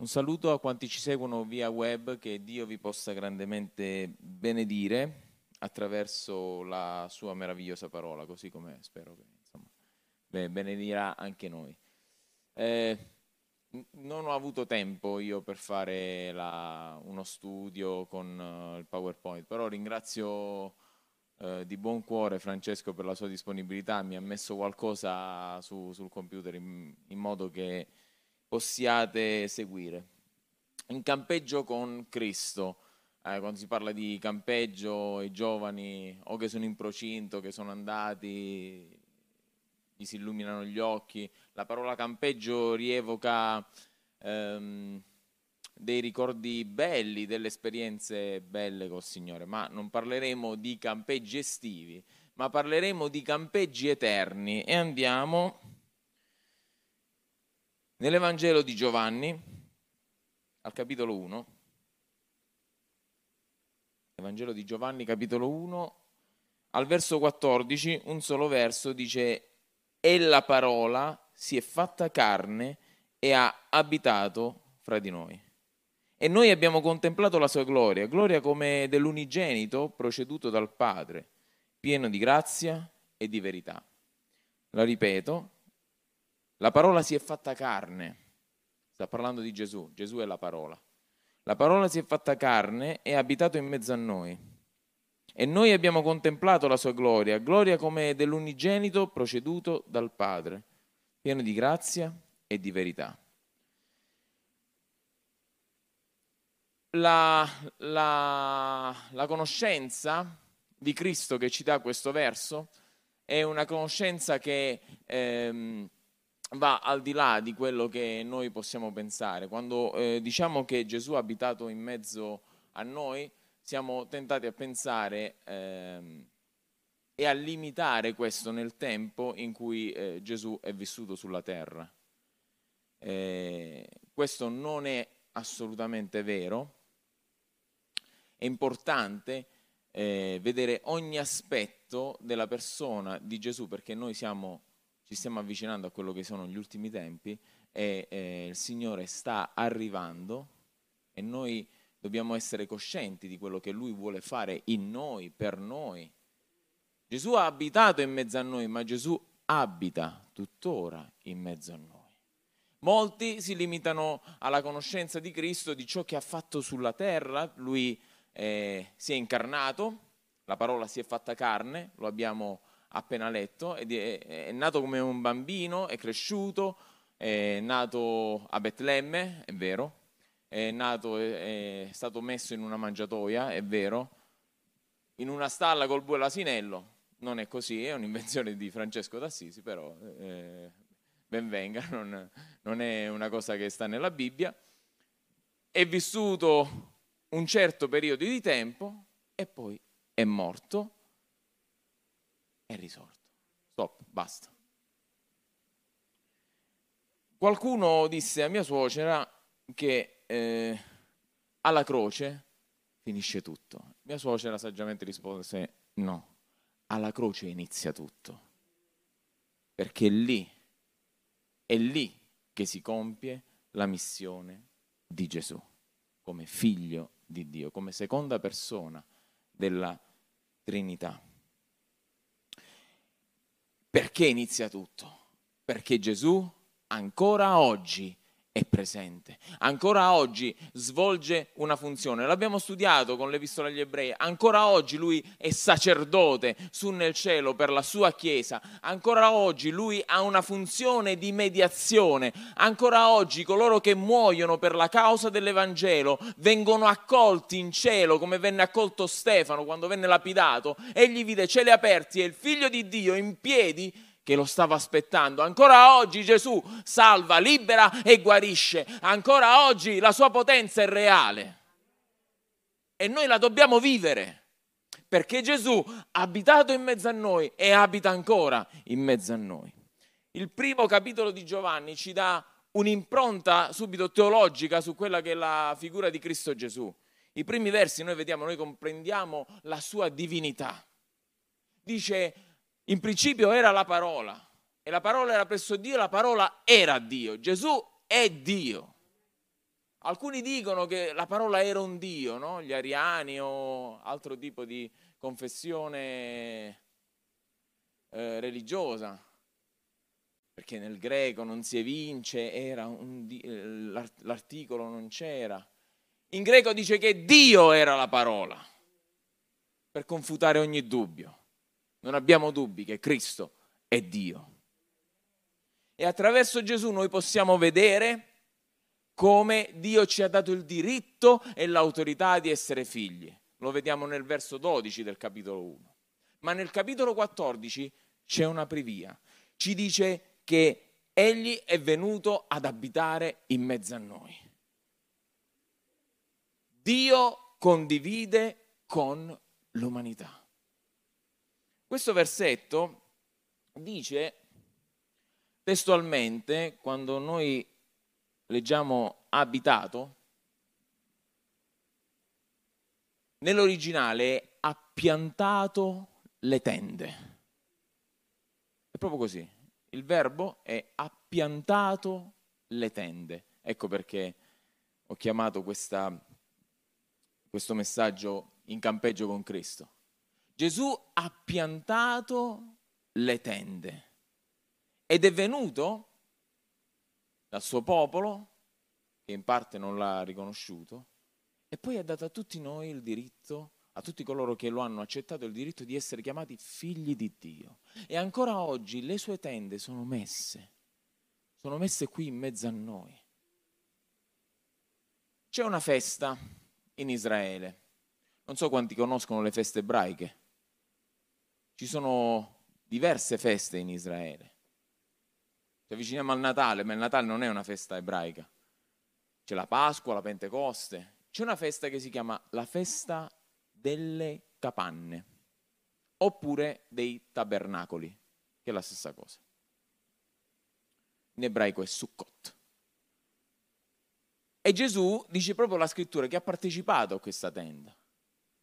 Un saluto a quanti ci seguono via web, che Dio vi possa grandemente benedire attraverso la sua meravigliosa parola, così come spero che insomma, benedirà anche noi. Eh, non ho avuto tempo io per fare la, uno studio con uh, il PowerPoint, però ringrazio uh, di buon cuore Francesco per la sua disponibilità, mi ha messo qualcosa su, sul computer in, in modo che possiate seguire. In campeggio con Cristo, eh, quando si parla di campeggio, i giovani o che sono in procinto, che sono andati, gli si illuminano gli occhi, la parola campeggio rievoca ehm, dei ricordi belli, delle esperienze belle col Signore, ma non parleremo di campeggi estivi, ma parleremo di campeggi eterni e andiamo Nell'Evangelo di Giovanni, al capitolo 1, Evangelo di Giovanni, capitolo 1, al verso 14, un solo verso dice, e la parola si è fatta carne e ha abitato fra di noi. E noi abbiamo contemplato la sua gloria, gloria come dell'unigenito proceduto dal Padre, pieno di grazia e di verità. La ripeto, la parola si è fatta carne. Sta parlando di Gesù. Gesù è la parola. La parola si è fatta carne e ha abitato in mezzo a noi. E noi abbiamo contemplato la sua gloria, gloria come dell'unigenito proceduto dal Padre, pieno di grazia e di verità. La, la, la conoscenza di Cristo che ci dà questo verso è una conoscenza che... Ehm, va al di là di quello che noi possiamo pensare. Quando eh, diciamo che Gesù ha abitato in mezzo a noi, siamo tentati a pensare ehm, e a limitare questo nel tempo in cui eh, Gesù è vissuto sulla terra. Eh, questo non è assolutamente vero. È importante eh, vedere ogni aspetto della persona di Gesù perché noi siamo ci stiamo avvicinando a quello che sono gli ultimi tempi e eh, il Signore sta arrivando e noi dobbiamo essere coscienti di quello che Lui vuole fare in noi, per noi. Gesù ha abitato in mezzo a noi, ma Gesù abita tuttora in mezzo a noi. Molti si limitano alla conoscenza di Cristo, di ciò che ha fatto sulla terra, Lui eh, si è incarnato, la parola si è fatta carne, lo abbiamo appena letto, è, è nato come un bambino, è cresciuto, è nato a Betlemme, è vero, è, nato, è, è stato messo in una mangiatoia, è vero, in una stalla col bue l'asinello, non è così, è un'invenzione di Francesco d'Assisi, però eh, ben venga, non, non è una cosa che sta nella Bibbia. È vissuto un certo periodo di tempo e poi è morto è risorto. Stop, basta. Qualcuno disse a mia suocera che eh, alla croce finisce tutto. Mia suocera saggiamente rispose no, alla croce inizia tutto. Perché è lì, è lì che si compie la missione di Gesù, come figlio di Dio, come seconda persona della Trinità. Perché inizia tutto? Perché Gesù ancora oggi è presente, ancora oggi svolge una funzione. L'abbiamo studiato con l'Epistola agli Ebrei, ancora oggi lui è sacerdote su nel cielo per la sua Chiesa, ancora oggi lui ha una funzione di mediazione, ancora oggi coloro che muoiono per la causa dell'Evangelo vengono accolti in cielo come venne accolto Stefano quando venne lapidato, egli vide cieli aperti e il figlio di Dio in piedi che lo stava aspettando. Ancora oggi Gesù salva, libera e guarisce. Ancora oggi la sua potenza è reale. E noi la dobbiamo vivere. Perché Gesù ha abitato in mezzo a noi e abita ancora in mezzo a noi. Il primo capitolo di Giovanni ci dà un'impronta subito teologica su quella che è la figura di Cristo Gesù. I primi versi noi vediamo, noi comprendiamo la sua divinità. Dice in principio era la parola e la parola era presso Dio, la parola era Dio. Gesù è Dio. Alcuni dicono che la parola era un Dio, no? gli ariani o altro tipo di confessione eh, religiosa, perché nel greco non si evince, un, eh, l'articolo non c'era. In greco dice che Dio era la parola, per confutare ogni dubbio. Non abbiamo dubbi che Cristo è Dio. E attraverso Gesù noi possiamo vedere come Dio ci ha dato il diritto e l'autorità di essere figli. Lo vediamo nel verso 12 del capitolo 1. Ma nel capitolo 14 c'è una privia. Ci dice che egli è venuto ad abitare in mezzo a noi. Dio condivide con l'umanità. Questo versetto dice testualmente, quando noi leggiamo abitato, nell'originale ha piantato le tende. È proprio così. Il verbo è ha piantato le tende. Ecco perché ho chiamato questa, questo messaggio in campeggio con Cristo. Gesù ha piantato le tende ed è venuto dal suo popolo, che in parte non l'ha riconosciuto, e poi ha dato a tutti noi il diritto, a tutti coloro che lo hanno accettato, il diritto di essere chiamati figli di Dio. E ancora oggi le sue tende sono messe, sono messe qui in mezzo a noi. C'è una festa in Israele, non so quanti conoscono le feste ebraiche, ci sono diverse feste in Israele. Ci avviciniamo al Natale, ma il Natale non è una festa ebraica. C'è la Pasqua, la Pentecoste. C'è una festa che si chiama la festa delle capanne, oppure dei tabernacoli, che è la stessa cosa. In ebraico è Sukkot. E Gesù dice proprio la scrittura che ha partecipato a questa tenda,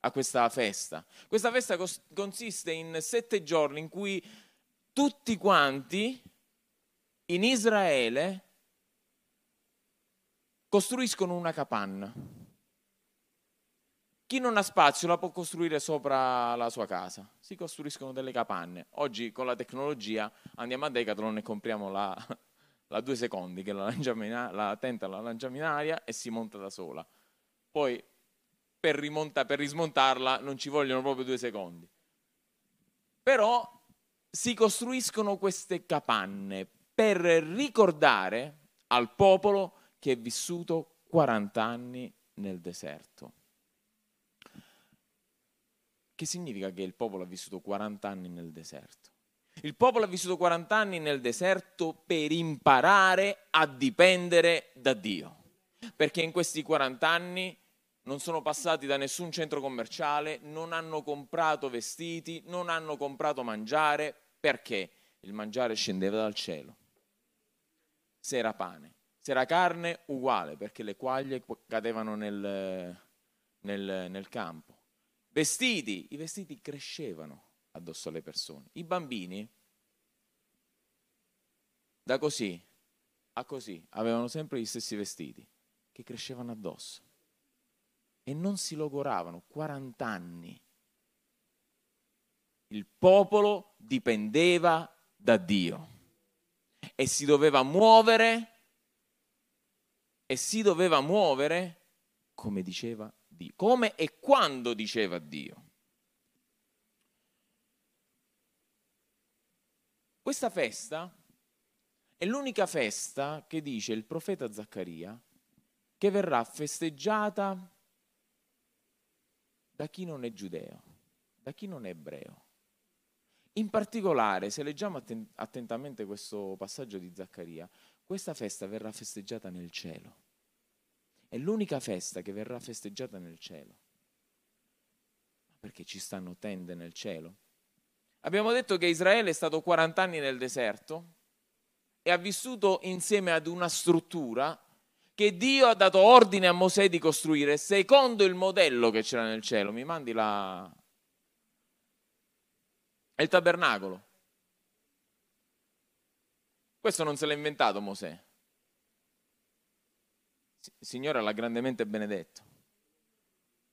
a questa festa. Questa festa consiste in sette giorni in cui tutti quanti in Israele costruiscono una capanna. Chi non ha spazio la può costruire sopra la sua casa. Si costruiscono delle capanne. Oggi con la tecnologia andiamo a Decathlon e compriamo la, la due secondi che la, la tenta la lanciamo in aria e si monta da sola. Poi per, rimonta, per rismontarla non ci vogliono proprio due secondi. Però si costruiscono queste capanne per ricordare al popolo che è vissuto 40 anni nel deserto. Che significa che il popolo ha vissuto 40 anni nel deserto? Il popolo ha vissuto 40 anni nel deserto per imparare a dipendere da Dio. Perché in questi 40 anni non sono passati da nessun centro commerciale, non hanno comprato vestiti, non hanno comprato mangiare. Perché? Il mangiare scendeva dal cielo se era pane. Se era carne, uguale, perché le quaglie cadevano nel, nel, nel campo. Vestiti, i vestiti crescevano addosso alle persone. I bambini, da così a così, avevano sempre gli stessi vestiti che crescevano addosso e non si logoravano 40 anni. Il popolo dipendeva da Dio e si doveva muovere e si doveva muovere come diceva Dio, come e quando diceva Dio. Questa festa è l'unica festa che dice il profeta Zaccaria che verrà festeggiata da chi non è giudeo, da chi non è ebreo. In particolare, se leggiamo attentamente questo passaggio di Zaccaria, questa festa verrà festeggiata nel cielo. È l'unica festa che verrà festeggiata nel cielo. Perché ci stanno tende nel cielo? Abbiamo detto che Israele è stato 40 anni nel deserto e ha vissuto insieme ad una struttura che Dio ha dato ordine a Mosè di costruire secondo il modello che c'era nel cielo. Mi mandi la, è il tabernacolo. Questo non se l'ha inventato Mosè. Il Signore l'ha grandemente benedetto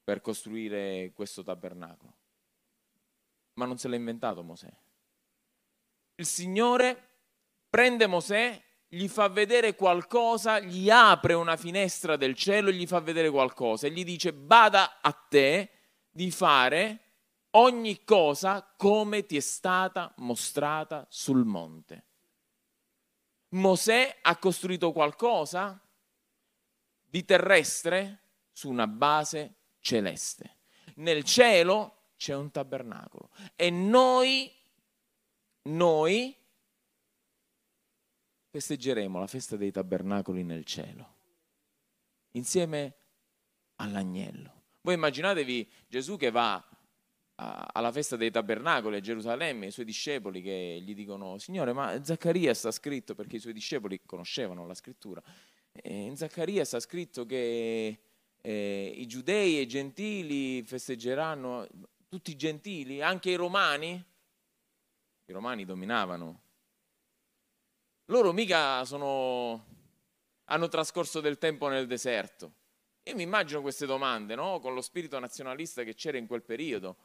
per costruire questo tabernacolo, ma non se l'ha inventato Mosè. Il Signore prende Mosè, gli fa vedere qualcosa, gli apre una finestra del cielo e gli fa vedere qualcosa e gli dice bada a te di fare ogni cosa come ti è stata mostrata sul monte. Mosè ha costruito qualcosa di terrestre su una base celeste. Nel cielo c'è un tabernacolo e noi, noi festeggeremo la festa dei tabernacoli nel cielo, insieme all'agnello. Voi immaginatevi Gesù che va alla festa dei tabernacoli a Gerusalemme, i suoi discepoli che gli dicono, Signore, ma Zaccaria sta scritto, perché i suoi discepoli conoscevano la scrittura, in Zaccaria sta scritto che eh, i giudei e i gentili festeggeranno, tutti i gentili, anche i romani, i romani dominavano, loro mica sono, hanno trascorso del tempo nel deserto. Io mi immagino queste domande, no? con lo spirito nazionalista che c'era in quel periodo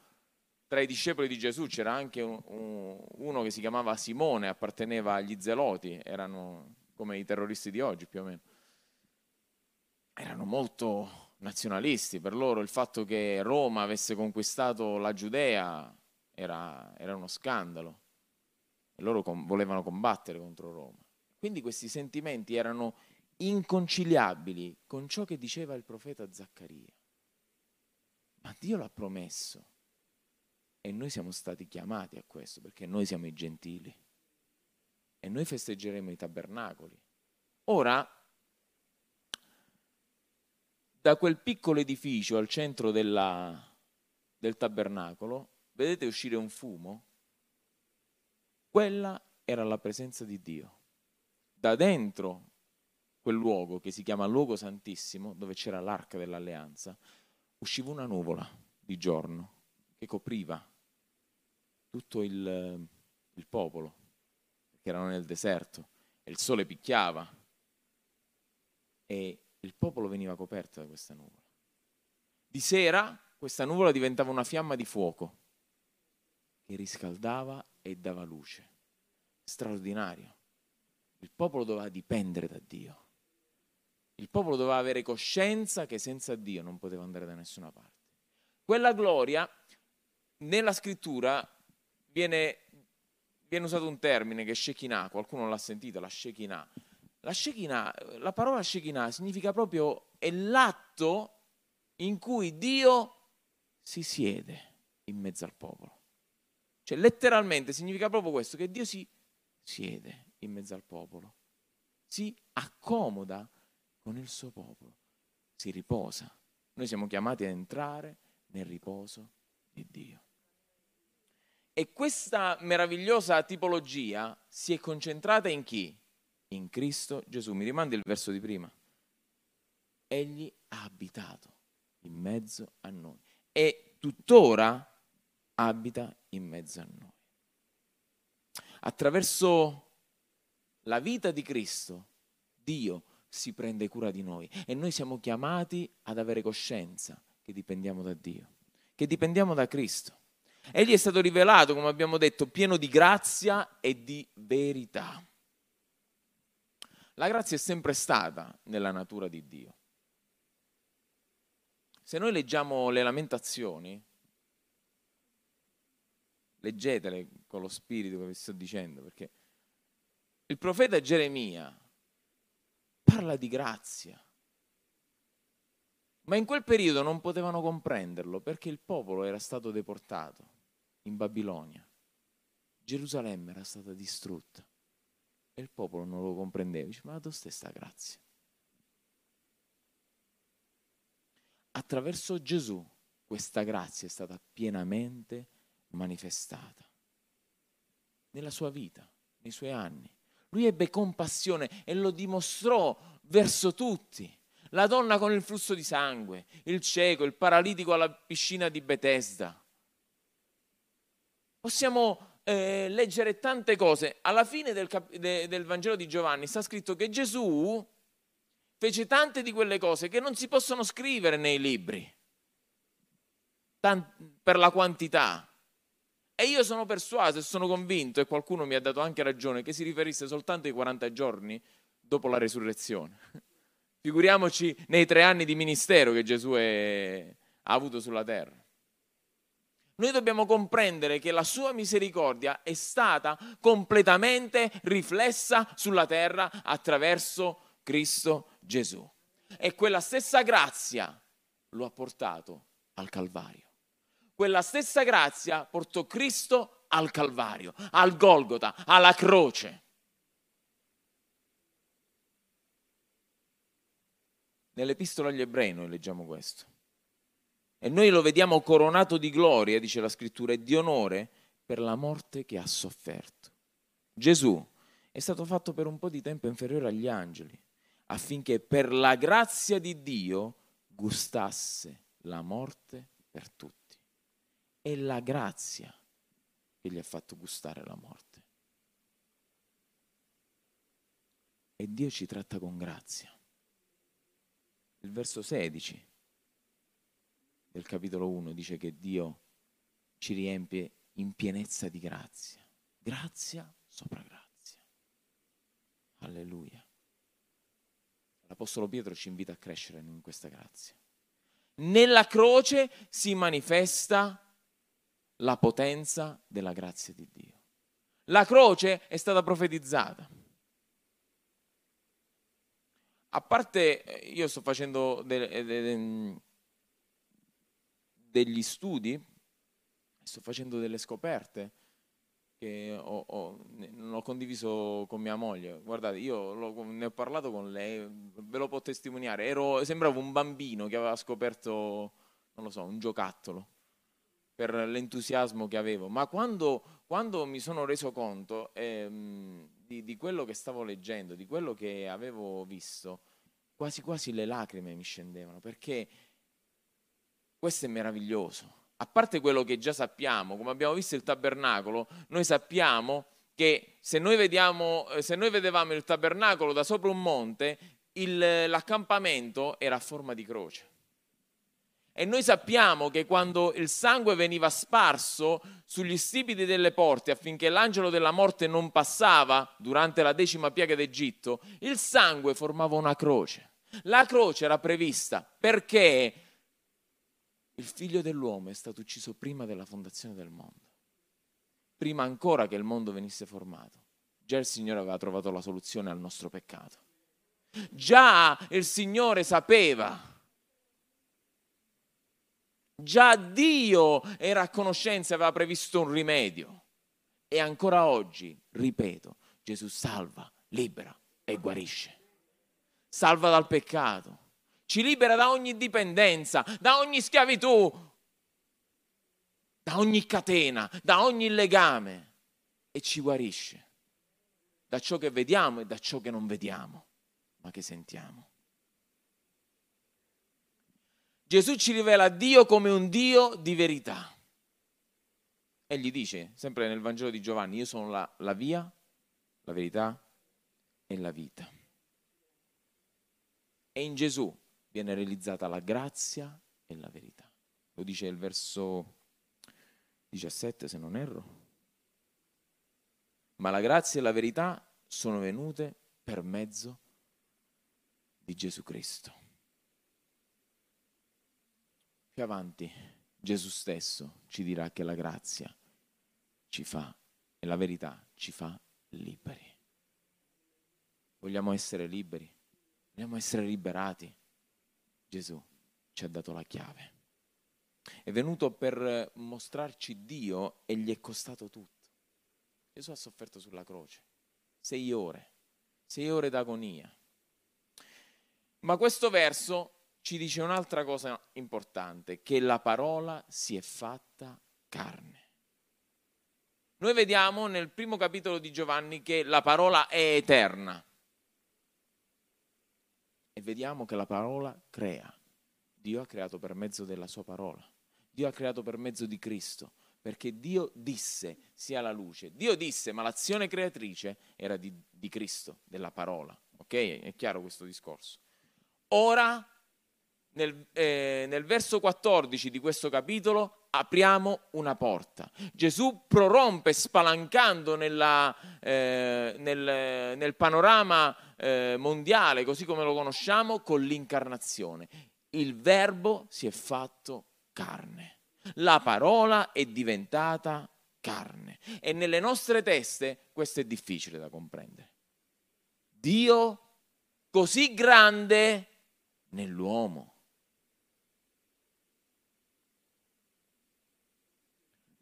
tra i discepoli di Gesù c'era anche un, un, uno che si chiamava Simone, apparteneva agli zeloti, erano come i terroristi di oggi più o meno. Erano molto nazionalisti, per loro il fatto che Roma avesse conquistato la Giudea era, era uno scandalo e loro com- volevano combattere contro Roma. Quindi questi sentimenti erano inconciliabili con ciò che diceva il profeta Zaccaria. Ma Dio l'ha promesso e noi siamo stati chiamati a questo perché noi siamo i gentili e noi festeggeremo i tabernacoli. Ora, da quel piccolo edificio al centro della, del tabernacolo, vedete uscire un fumo? Quella era la presenza di Dio. Da dentro quel luogo che si chiama luogo santissimo, dove c'era l'arca dell'alleanza, usciva una nuvola di giorno che copriva tutto il, il popolo, perché erano nel deserto e il sole picchiava e il popolo veniva coperto da questa nuvola. Di sera questa nuvola diventava una fiamma di fuoco che riscaldava e dava luce. Straordinario. Il popolo doveva dipendere da Dio. Il popolo doveva avere coscienza che senza Dio non poteva andare da nessuna parte. Quella gloria nella scrittura viene, viene usato un termine che è Shekinah, qualcuno l'ha sentito, la Shekinah. La Shekinah, la parola Shekinah significa proprio è l'atto in cui Dio si siede in mezzo al popolo. Cioè letteralmente significa proprio questo, che Dio si siede in mezzo al popolo, si accomoda con il suo popolo, si riposa. Noi siamo chiamati a entrare nel riposo di Dio. E questa meravigliosa tipologia si è concentrata in chi? In Cristo Gesù. Mi rimandi il verso di prima. Egli ha abitato in mezzo a noi e tuttora abita in mezzo a noi. Attraverso la vita di Cristo, Dio si prende cura di noi e noi siamo chiamati ad avere coscienza che dipendiamo da Dio, che dipendiamo da Cristo. Egli è stato rivelato, come abbiamo detto, pieno di grazia e di verità. La grazia è sempre stata nella natura di Dio. Se noi leggiamo le lamentazioni, leggetele con lo spirito che vi sto dicendo, perché il profeta Geremia parla di grazia, ma in quel periodo non potevano comprenderlo perché il popolo era stato deportato in Babilonia. Gerusalemme era stata distrutta e il popolo non lo comprendeva. Dice, ma dove sta grazia? Attraverso Gesù questa grazia è stata pienamente manifestata nella sua vita, nei suoi anni. Lui ebbe compassione e lo dimostrò verso tutti la donna con il flusso di sangue, il cieco, il paralitico alla piscina di Bethesda. Possiamo eh, leggere tante cose. Alla fine del, cap- de- del Vangelo di Giovanni sta scritto che Gesù fece tante di quelle cose che non si possono scrivere nei libri per la quantità. E io sono persuaso e sono convinto, e qualcuno mi ha dato anche ragione, che si riferisse soltanto ai 40 giorni dopo la resurrezione. Figuriamoci nei tre anni di ministero che Gesù è, ha avuto sulla terra. Noi dobbiamo comprendere che la sua misericordia è stata completamente riflessa sulla terra attraverso Cristo Gesù. E quella stessa grazia lo ha portato al Calvario. Quella stessa grazia portò Cristo al Calvario, al Golgota, alla croce. Nell'epistola agli ebrei noi leggiamo questo. E noi lo vediamo coronato di gloria, dice la scrittura, e di onore per la morte che ha sofferto. Gesù è stato fatto per un po' di tempo inferiore agli angeli, affinché per la grazia di Dio gustasse la morte per tutti. È la grazia che gli ha fatto gustare la morte. E Dio ci tratta con grazia. Il verso 16 del capitolo 1 dice che Dio ci riempie in pienezza di grazia. Grazia sopra grazia. Alleluia. L'Apostolo Pietro ci invita a crescere in questa grazia. Nella croce si manifesta la potenza della grazia di Dio. La croce è stata profetizzata. A parte, eh, io sto facendo delle, delle, degli studi, sto facendo delle scoperte che ho, ho, non ho condiviso con mia moglie. Guardate, io lo, ne ho parlato con lei, ve lo può testimoniare. Ero, sembravo un bambino che aveva scoperto, non lo so, un giocattolo per l'entusiasmo che avevo. Ma quando, quando mi sono reso conto ehm, di, di quello che stavo leggendo, di quello che avevo visto, quasi quasi le lacrime mi scendevano, perché questo è meraviglioso. A parte quello che già sappiamo, come abbiamo visto il tabernacolo, noi sappiamo che se noi, vediamo, eh, se noi vedevamo il tabernacolo da sopra un monte, il, l'accampamento era a forma di croce. E noi sappiamo che quando il sangue veniva sparso sugli stipiti delle porte affinché l'angelo della morte non passava durante la decima piaga d'Egitto, il sangue formava una croce. La croce era prevista perché il figlio dell'uomo è stato ucciso prima della fondazione del mondo, prima ancora che il mondo venisse formato. Già il Signore aveva trovato la soluzione al nostro peccato. Già il Signore sapeva. Già Dio era a conoscenza e aveva previsto un rimedio. E ancora oggi, ripeto, Gesù salva, libera e guarisce. Salva dal peccato ci libera da ogni dipendenza, da ogni schiavitù, da ogni catena, da ogni legame e ci guarisce da ciò che vediamo e da ciò che non vediamo, ma che sentiamo. Gesù ci rivela Dio come un Dio di verità. Egli dice, sempre nel Vangelo di Giovanni, io sono la, la via, la verità e la vita. E in Gesù viene realizzata la grazia e la verità. Lo dice il verso 17 se non erro. Ma la grazia e la verità sono venute per mezzo di Gesù Cristo. Più avanti Gesù stesso ci dirà che la grazia ci fa e la verità ci fa liberi. Vogliamo essere liberi? Vogliamo essere liberati? Gesù ci ha dato la chiave. È venuto per mostrarci Dio e gli è costato tutto. Gesù ha sofferto sulla croce. Sei ore, sei ore d'agonia. Ma questo verso ci dice un'altra cosa importante, che la parola si è fatta carne. Noi vediamo nel primo capitolo di Giovanni che la parola è eterna e vediamo che la parola crea. Dio ha creato per mezzo della sua parola. Dio ha creato per mezzo di Cristo, perché Dio disse sia la luce. Dio disse, ma l'azione creatrice era di, di Cristo, della parola. Ok? È chiaro questo discorso. Ora, nel, eh, nel verso 14 di questo capitolo, apriamo una porta. Gesù prorompe spalancando nella, eh, nel, nel, panorama eh, mondiale, così come lo conosciamo, con l'incarnazione. Il verbo si è fatto carne. La parola è diventata carne. E nelle nostre teste questo è difficile da comprendere. Dio così grande nell'uomo.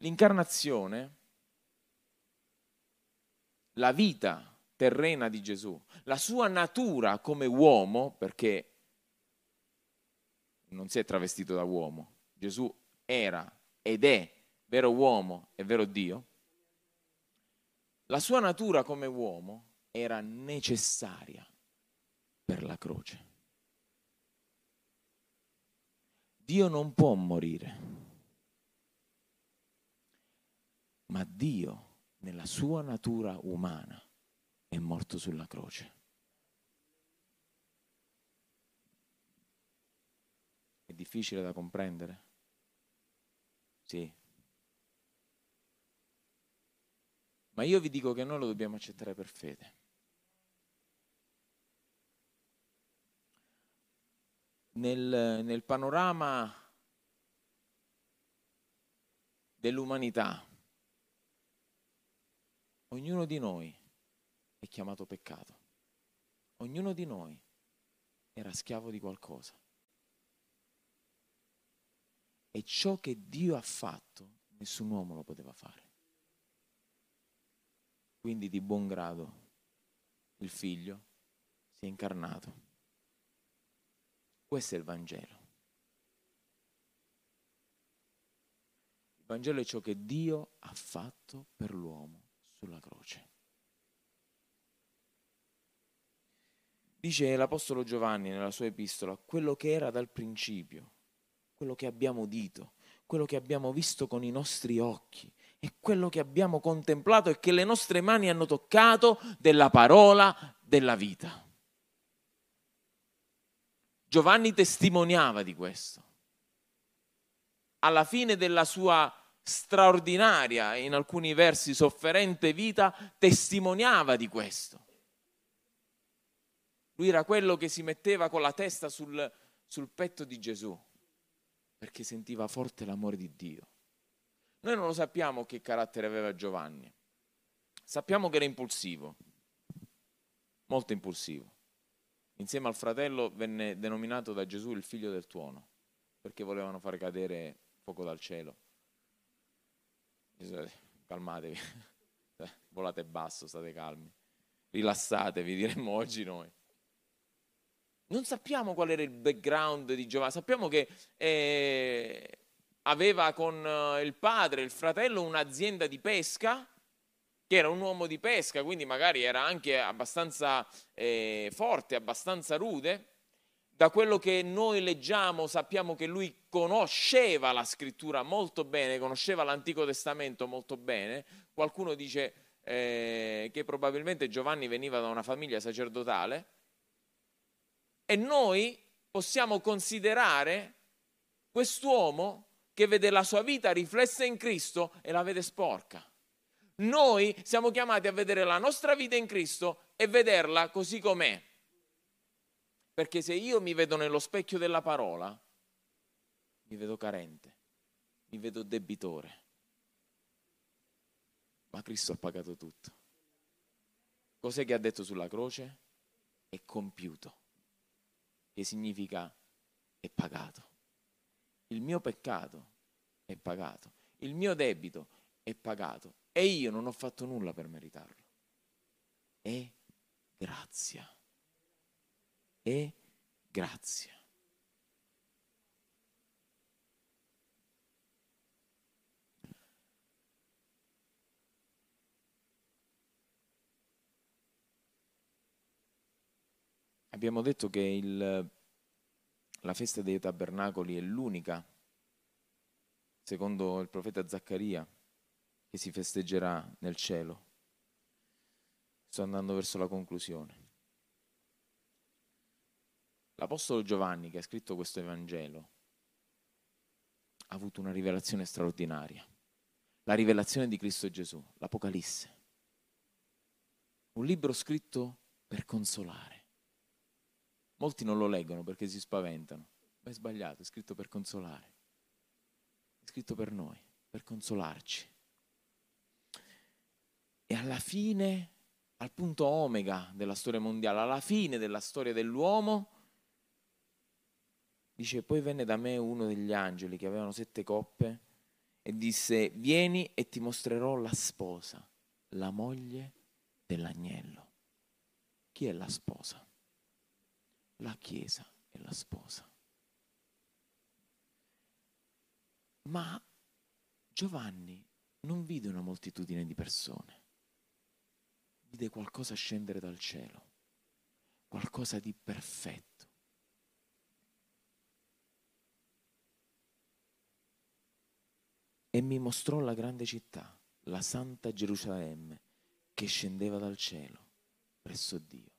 L'incarnazione, la vita terrena di Gesù, la sua natura come uomo, perché non si è travestito da uomo, Gesù era ed è vero uomo e vero Dio, la sua natura come uomo era necessaria per la croce. Dio non può morire, ma Dio nella sua natura umana è morto sulla croce. È difficile da comprendere? Sì. Ma io vi dico che noi lo dobbiamo accettare per fede. Nel, nel panorama dell'umanità, ognuno di noi è chiamato peccato. Ognuno di noi era schiavo di qualcosa. E ciò che Dio ha fatto, nessun uomo lo poteva fare. Quindi di buon grado il figlio si è incarnato. Questo è il Vangelo. Il Vangelo è ciò che Dio ha fatto per l'uomo sulla croce. Dice l'Apostolo Giovanni nella sua epistola, quello che era dal principio, quello che abbiamo udito, quello che abbiamo visto con i nostri occhi, è quello che abbiamo contemplato e che le nostre mani hanno toccato della parola della vita. Giovanni testimoniava di questo. Alla fine della sua straordinaria, in alcuni versi sofferente vita, testimoniava di questo. Lui era quello che si metteva con la testa sul, sul petto di Gesù, perché sentiva forte l'amore di Dio. Noi non lo sappiamo che carattere aveva Giovanni. Sappiamo che era impulsivo, molto impulsivo. Insieme al fratello venne denominato da Gesù il figlio del tuono, perché volevano fare cadere fuoco dal cielo. Calmatevi, volate basso, state calmi, rilassatevi, diremmo oggi noi. Non sappiamo qual era il background di Giovanni, sappiamo che eh, aveva con eh, il padre, il fratello, un'azienda di pesca, che era un uomo di pesca, quindi magari era anche abbastanza eh, forte, abbastanza rude. Da quello che noi leggiamo sappiamo che lui conosceva la scrittura molto bene, conosceva l'Antico Testamento molto bene. Qualcuno dice eh, che probabilmente Giovanni veniva da una famiglia sacerdotale. E noi possiamo considerare quest'uomo che vede la sua vita riflessa in Cristo e la vede sporca. Noi siamo chiamati a vedere la nostra vita in Cristo e vederla così com'è. Perché se io mi vedo nello specchio della parola, mi vedo carente, mi vedo debitore. Ma Cristo ha pagato tutto. Cos'è che ha detto sulla croce? È compiuto, che significa è pagato. Il mio peccato è pagato, il mio debito è pagato e io non ho fatto nulla per meritarlo. È grazia. È grazia. Abbiamo detto che il, la festa dei tabernacoli è l'unica, secondo il profeta Zaccaria, che si festeggerà nel cielo. Sto andando verso la conclusione. L'Apostolo Giovanni, che ha scritto questo Evangelo, ha avuto una rivelazione straordinaria. La rivelazione di Cristo Gesù, l'Apocalisse. Un libro scritto per consolare. Molti non lo leggono perché si spaventano, ma è sbagliato, è scritto per consolare. È scritto per noi, per consolarci. E alla fine, al punto omega della storia mondiale, alla fine della storia dell'uomo, dice, poi venne da me uno degli angeli che avevano sette coppe e disse, vieni e ti mostrerò la sposa, la moglie dell'agnello. Chi è la sposa? La Chiesa è la sposa. Ma Giovanni non vide una moltitudine di persone vide qualcosa scendere dal cielo, qualcosa di perfetto. E mi mostrò la grande città, la santa Gerusalemme, che scendeva dal cielo presso Dio.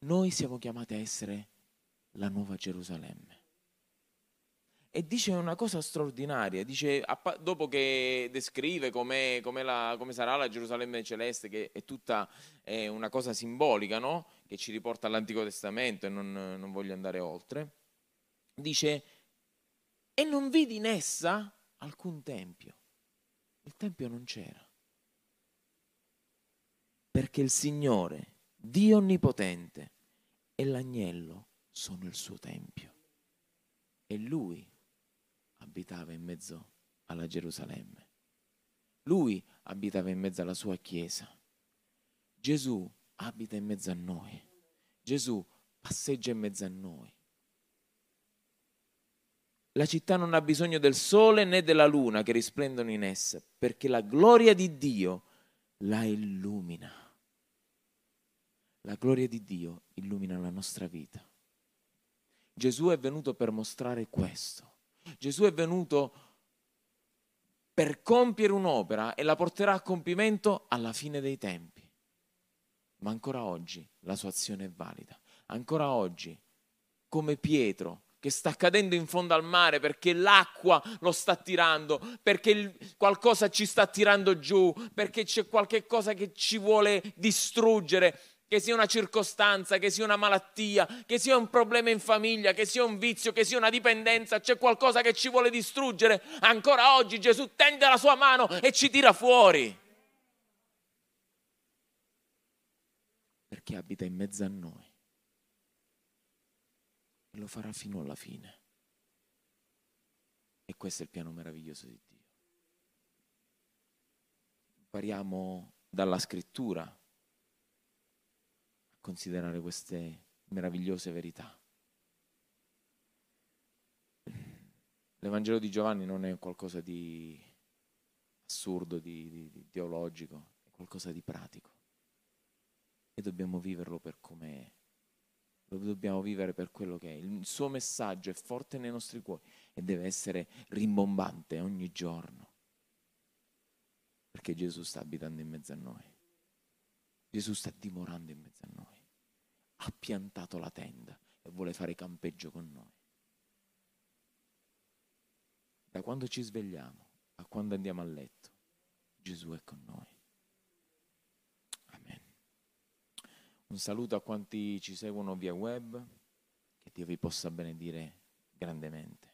Noi siamo chiamati a essere la nuova Gerusalemme e dice una cosa straordinaria, dice, dopo che descrive come sarà la Gerusalemme celeste, che è tutta è una cosa simbolica, no? che ci riporta all'Antico Testamento e non, non voglio andare oltre, dice, e non vidi in essa alcun tempio. Il tempio non c'era. Perché il Signore, Dio Onnipotente e l'agnello sono il suo tempio. E Lui abitava in mezzo alla Gerusalemme. Lui abitava in mezzo alla sua chiesa. Gesù abita in mezzo a noi. Gesù passeggia in mezzo a noi. La città non ha bisogno del sole né della luna che risplendono in essa, perché la gloria di Dio la illumina. La gloria di Dio illumina la nostra vita. Gesù è venuto per mostrare questo. Gesù è venuto per compiere un'opera e la porterà a compimento alla fine dei tempi. Ma ancora oggi la sua azione è valida. Ancora oggi, come Pietro, che sta cadendo in fondo al mare perché l'acqua lo sta tirando, perché qualcosa ci sta tirando giù, perché c'è qualche cosa che ci vuole distruggere che sia una circostanza, che sia una malattia, che sia un problema in famiglia, che sia un vizio, che sia una dipendenza, c'è qualcosa che ci vuole distruggere, ancora oggi Gesù tende la sua mano e ci tira fuori. Perché abita in mezzo a noi. E lo farà fino alla fine. E questo è il piano meraviglioso di Dio. Impariamo dalla scrittura considerare queste meravigliose verità. L'Evangelo di Giovanni non è qualcosa di assurdo, di, di, di teologico, è qualcosa di pratico. E dobbiamo viverlo per com'è. Lo dobbiamo vivere per quello che è. Il suo messaggio è forte nei nostri cuori e deve essere rimbombante ogni giorno. Perché Gesù sta abitando in mezzo a noi. Gesù sta dimorando in mezzo a noi ha piantato la tenda e vuole fare campeggio con noi. Da quando ci svegliamo a quando andiamo a letto, Gesù è con noi. Un saluto a quanti ci seguono via web, che Dio vi possa benedire grandemente.